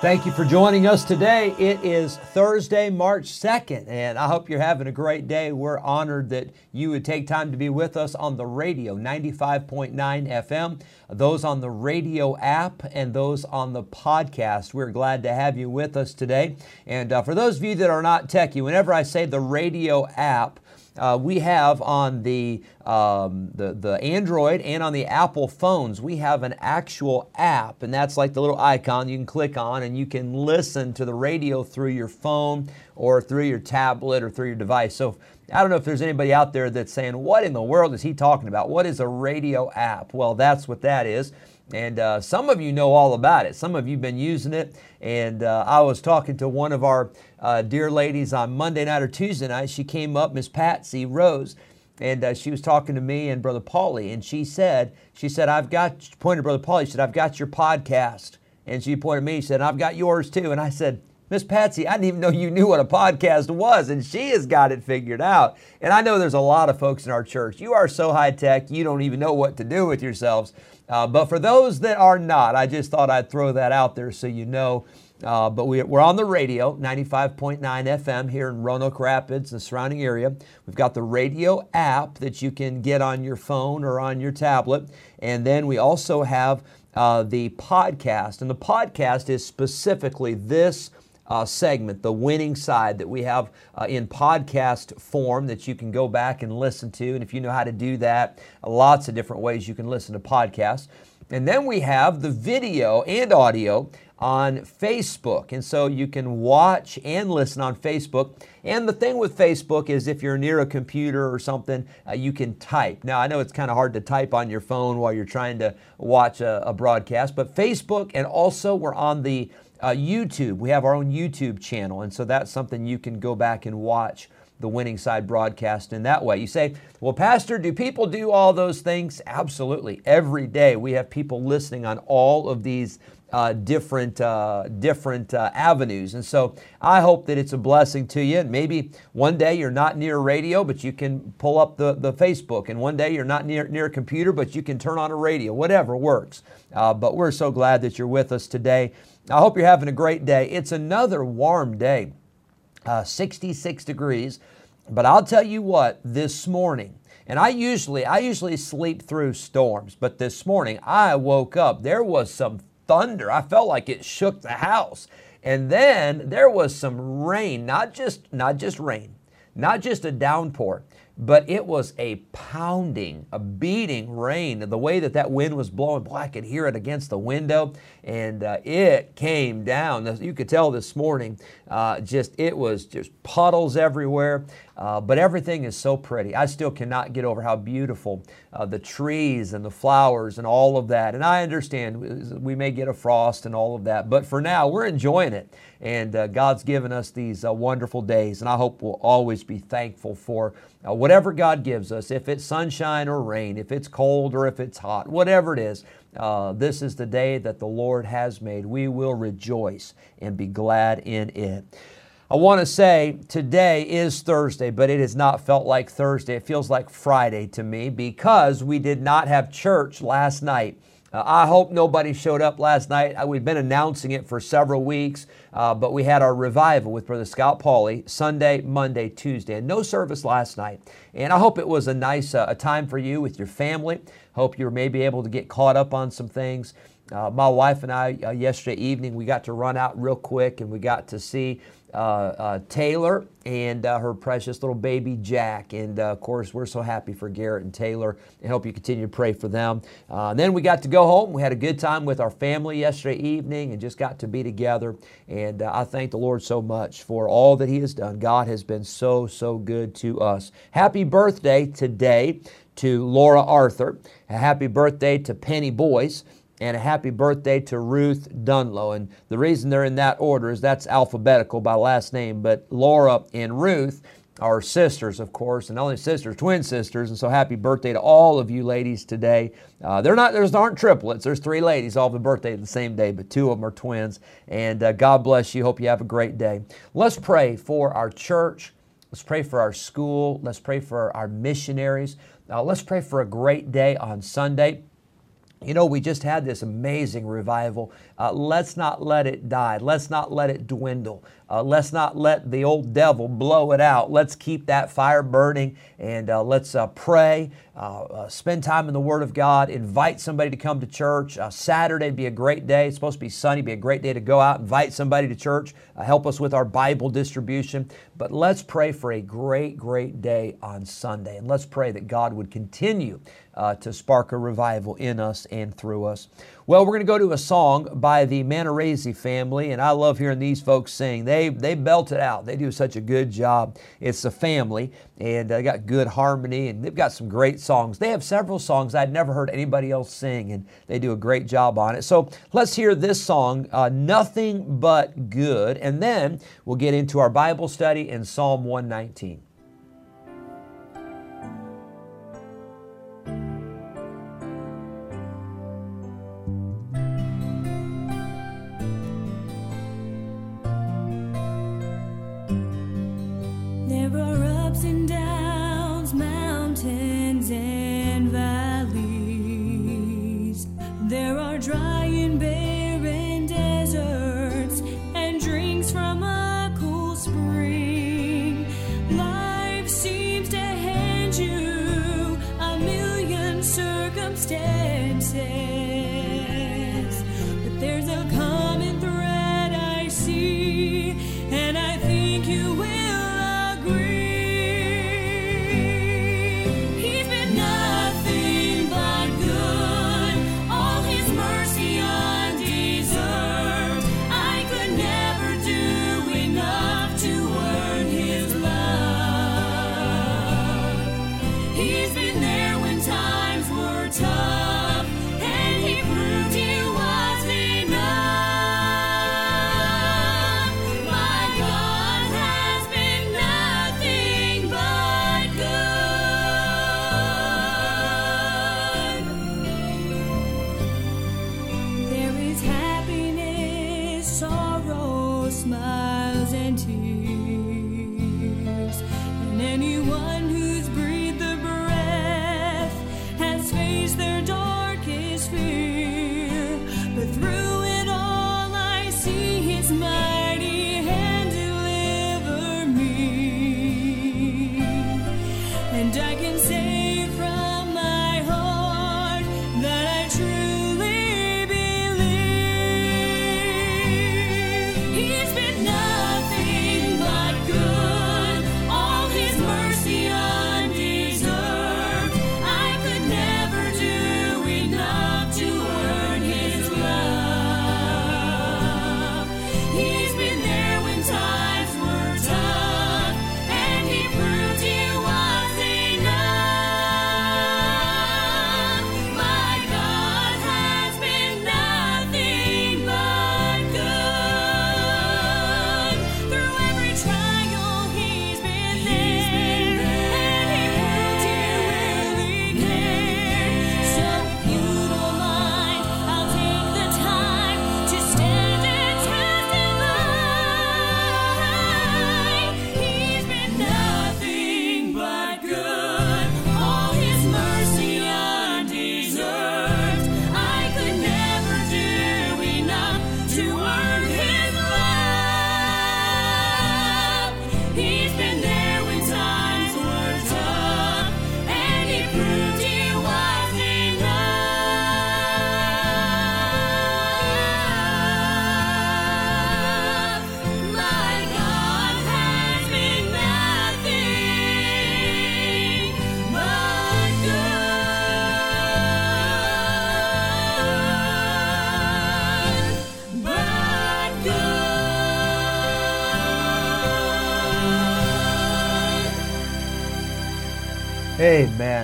Thank you for joining us today. It is Thursday, March 2nd, and I hope you're having a great day. We're honored that you would take time to be with us on the radio, 95.9 FM, those on the radio app, and those on the podcast. We're glad to have you with us today. And uh, for those of you that are not techie, whenever I say the radio app, uh, we have on the, um, the, the Android and on the Apple phones, we have an actual app, and that's like the little icon you can click on, and you can listen to the radio through your phone or through your tablet or through your device. So I don't know if there's anybody out there that's saying, What in the world is he talking about? What is a radio app? Well, that's what that is. And uh, some of you know all about it. Some of you have been using it. And uh, I was talking to one of our uh, dear ladies on Monday night or Tuesday night. She came up, Miss Patsy Rose, and uh, she was talking to me and Brother Pauley. And she said, she said, I've got, she pointed Brother Pauley, she said, I've got your podcast. And she pointed me, she said, I've got yours too. And I said, Miss Patsy, I didn't even know you knew what a podcast was, and she has got it figured out. And I know there's a lot of folks in our church. You are so high tech, you don't even know what to do with yourselves. Uh, but for those that are not, I just thought I'd throw that out there so you know. Uh, but we, are on the radio, 95.9 FM here in Roanoke Rapids, the surrounding area. We've got the radio app that you can get on your phone or on your tablet. And then we also have uh, the podcast. And the podcast is specifically this uh, segment, the winning side that we have uh, in podcast form that you can go back and listen to. And if you know how to do that, lots of different ways you can listen to podcasts. And then we have the video and audio on Facebook. And so you can watch and listen on Facebook. And the thing with Facebook is if you're near a computer or something, uh, you can type. Now, I know it's kind of hard to type on your phone while you're trying to watch a, a broadcast, but Facebook and also we're on the uh, YouTube, we have our own YouTube channel, and so that's something you can go back and watch the winning side broadcast in that way. You say, well, Pastor, do people do all those things? Absolutely. Every day we have people listening on all of these uh, different uh, different uh, avenues. And so I hope that it's a blessing to you. And maybe one day you're not near radio, but you can pull up the, the Facebook. And one day you're not near, near a computer, but you can turn on a radio. Whatever works. Uh, but we're so glad that you're with us today. I hope you're having a great day. It's another warm day, uh, 66 degrees. But I'll tell you what, this morning, and I usually I usually sleep through storms, but this morning I woke up. There was some thunder. I felt like it shook the house. And then there was some rain, not just not just rain, not just a downpour, but it was a pounding, a beating rain. The way that that wind was blowing, boy, I could hear it against the window, and uh, it came down. You could tell this morning, uh, just it was just puddles everywhere. Uh, but everything is so pretty. I still cannot get over how beautiful uh, the trees and the flowers and all of that. And I understand we may get a frost and all of that, but for now, we're enjoying it. And uh, God's given us these uh, wonderful days, and I hope we'll always be thankful for uh, whatever God gives us, if it's sunshine or rain, if it's cold or if it's hot, whatever it is. Uh, this is the day that the Lord has made. We will rejoice and be glad in it. I want to say today is Thursday, but it has not felt like Thursday. It feels like Friday to me because we did not have church last night. Uh, I hope nobody showed up last night. Uh, we've been announcing it for several weeks, uh, but we had our revival with Brother Scott Pauley Sunday, Monday, Tuesday, and no service last night. And I hope it was a nice uh, a time for you with your family. Hope you're maybe able to get caught up on some things. Uh, my wife and I, uh, yesterday evening, we got to run out real quick and we got to see Taylor and uh, her precious little baby Jack. And uh, of course, we're so happy for Garrett and Taylor and hope you continue to pray for them. Uh, then we got to go home. We had a good time with our family yesterday evening and just got to be together. And uh, I thank the Lord so much for all that He has done. God has been so, so good to us. Happy birthday today to Laura Arthur. A happy birthday to Penny Boyce and a happy birthday to Ruth Dunlow. And the reason they're in that order is that's alphabetical by last name, but Laura and Ruth are sisters, of course, and only sisters, twin sisters. And so happy birthday to all of you ladies today. Uh, they're not, there's aren't triplets. There's three ladies all have birthday the same day, but two of them are twins. And uh, God bless you. Hope you have a great day. Let's pray for our church. Let's pray for our school. Let's pray for our missionaries. Uh, let's pray for a great day on Sunday. You know, we just had this amazing revival. Uh, let's not let it die. Let's not let it dwindle. Uh, let's not let the old devil blow it out. Let's keep that fire burning and uh, let's uh, pray, uh, uh, spend time in the Word of God, invite somebody to come to church. Saturday be a great day. It's supposed to be sunny, be a great day to go out, invite somebody to church, help us with our Bible distribution. But let's pray for a great, great day on Sunday. And let's pray that God would continue to spark a revival in us and through us. Well, we're going to go to a song by the Manarese family, and I love hearing these folks sing. They they belt it out. They do such a good job. It's a family, and they got good harmony, and they've got some great songs. They have several songs I'd never heard anybody else sing, and they do a great job on it. So let's hear this song, uh, "Nothing But Good," and then we'll get into our Bible study in Psalm 119.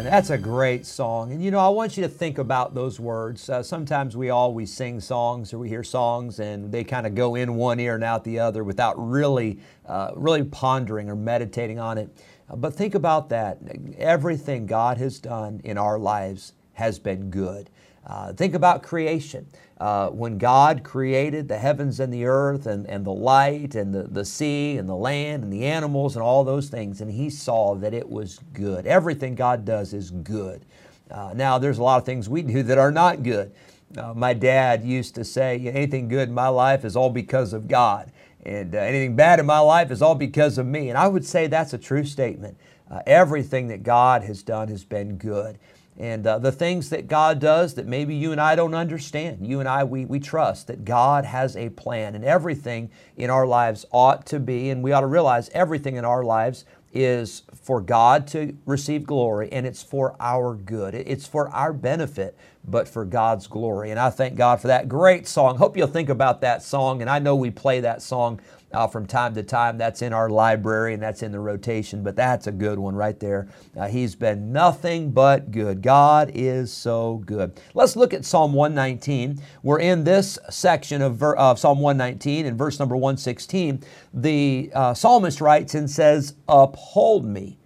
That's a great song. And you know, I want you to think about those words. Uh, sometimes we always sing songs or we hear songs and they kind of go in one ear and out the other without really, uh, really pondering or meditating on it. Uh, but think about that. Everything God has done in our lives has been good. Uh, think about creation. Uh, when God created the heavens and the earth and, and the light and the, the sea and the land and the animals and all those things, and He saw that it was good. Everything God does is good. Uh, now, there's a lot of things we do that are not good. Uh, my dad used to say, anything good in my life is all because of God, and uh, anything bad in my life is all because of me. And I would say that's a true statement. Uh, everything that God has done has been good and uh, the things that God does that maybe you and I don't understand. You and I, we, we trust that God has a plan, and everything in our lives ought to be, and we ought to realize everything in our lives is for God to receive glory, and it's for our good. It's for our benefit, but for God's glory. And I thank God for that great song. Hope you'll think about that song, and I know we play that song uh, from time to time. That's in our library and that's in the rotation, but that's a good one right there. Uh, he's been nothing but good. God is so good. Let's look at Psalm 119. We're in this section of, ver- Psalm 119 in verse number 116. The uh, psalmist writes and says, Uphold me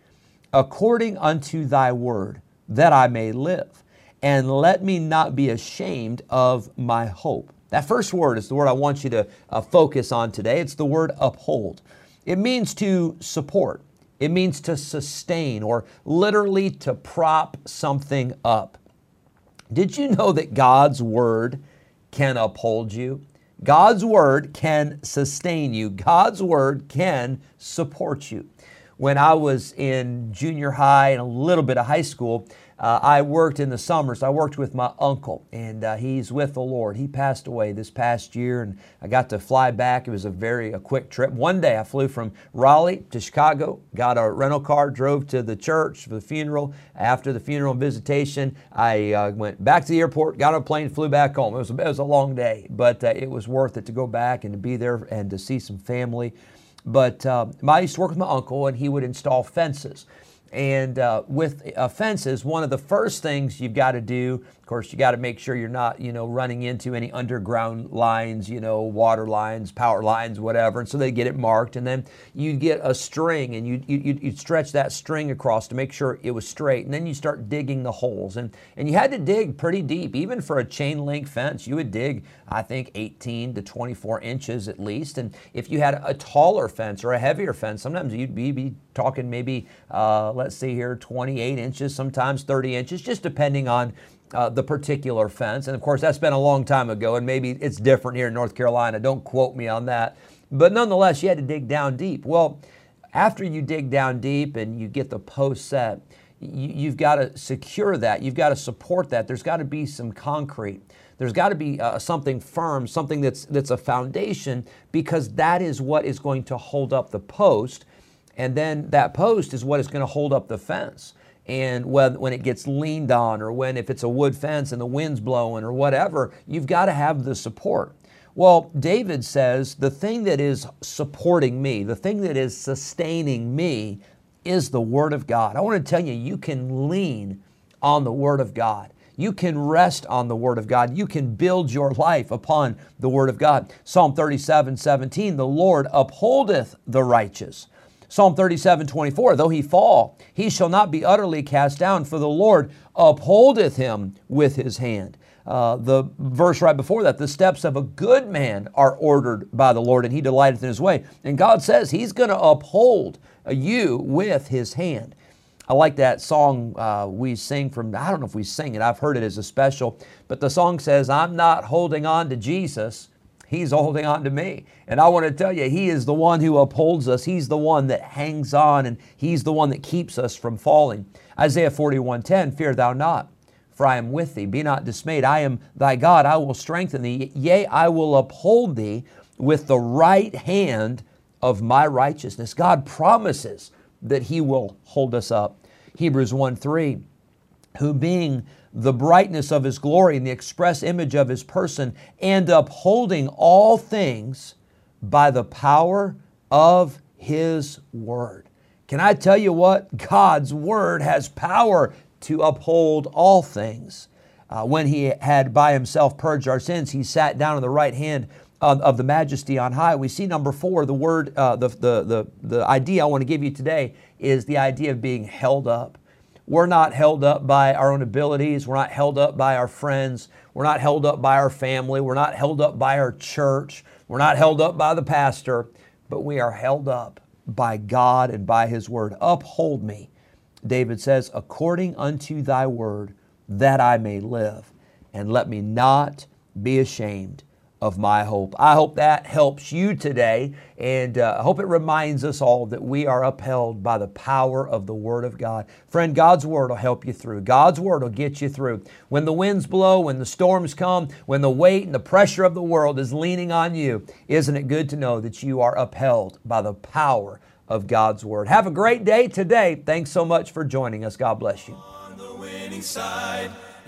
according unto thy word, that I may live, and let me not be ashamed of my hope. That first word is the word I want you to uh, focus on today. It's the word uphold. It means to support, it means to sustain, or literally to prop something up. Did you know that God's word can uphold you? God's word can sustain you. God's word can support you. When I was in junior high and a little bit of high school, uh, I worked in the summers. I worked with my uncle, and uh, he's with the Lord. He passed away this past year, and I got to fly back. It was a very a quick trip. One day, I flew from Raleigh to Chicago, got a rental car, drove to the church for the funeral. After the funeral visitation, I uh, went back to the airport, got on a plane, flew back home. It was, it was a long day, but uh, it was worth it to go back and to be there and to see some family. But uh, I used to work with my uncle, and he would install fences. And uh, with offenses, one of the first things you've got to do, course, you got to make sure you're not, you know, running into any underground lines, you know, water lines, power lines, whatever. And so they get it marked, and then you get a string, and you you you stretch that string across to make sure it was straight, and then you start digging the holes, and and you had to dig pretty deep, even for a chain link fence. You would dig, I think, 18 to 24 inches at least, and if you had a taller fence or a heavier fence, sometimes you'd be, be talking maybe. Uh, let's see here, 28 inches, sometimes 30 inches, just depending on uh, the particular fence. And of course, that's been a long time ago, and maybe it's different here in North Carolina. Don't quote me on that. But nonetheless, you had to dig down deep. Well, after you dig down deep and you get the post set, you, have got to secure that. You've got to support that. There's got to be some concrete. There's got to be uh, something firm, something that's that's a foundation, because that is what is going to hold up the post and then that post is what is going to hold up the fence. And when, it gets leaned on, or when if it's a wood fence and the wind's blowing, or whatever, you've got to have the support. Well, David says, the thing that is supporting me, the thing that is sustaining me, is the Word of God. I want to tell you, you can lean on the Word of God. You can rest on the Word of God. You can build your life upon the Word of God. Psalm 37 17, the Lord upholdeth the righteous. Psalm 37 24, though he fall, he shall not be utterly cast down, for the Lord upholdeth him with his hand. Uh, the verse right before that, the steps of a good man are ordered by the Lord, and he delighteth in his way. And God says he's going to uphold you with his hand. I like that song uh, we sing from, I don't know if we sing it, I've heard it as a special, but the song says, I'm not holding on to Jesus, He's holding on to me. And I want to tell you, He is the one who upholds us. He's the one that hangs on and He's the one that keeps us from falling. Isaiah 41:10, Fear thou not, for I am with thee. Be not dismayed. I am thy God. I will strengthen thee. Yea, I will uphold thee with the right hand of my righteousness. God promises that He will hold us up. Hebrews 1 3, who being the brightness of his glory and the express image of his person, and upholding all things by the power of his word. Can I tell you what? God's Word has power to uphold all things. Uh, when he had by himself purged our sins, he sat down on the right hand of, of the majesty on high. We see number four, the word, uh, the, the, the, the idea I want to give you today is the idea of being held up. We're not held up by our own abilities. We're not held up by our friends. We're not held up by our family. We're not held up by our church. We're not held up by the pastor, but we are held up by God and by His Word. Uphold me, David says, according unto thy word, that I may live, and let me not be ashamed of my hope. I hope that helps you today, and uh, I hope it reminds us all that we are upheld by the power of the Word of God. Friend, God's Word will help you through. God's Word will get you through. When the winds blow, when the storms come, when the weight and the pressure of the world is leaning on you, isn't it good to know that you are upheld by the power of God's Word? Have a great day today. Thanks so much for joining us. God bless you.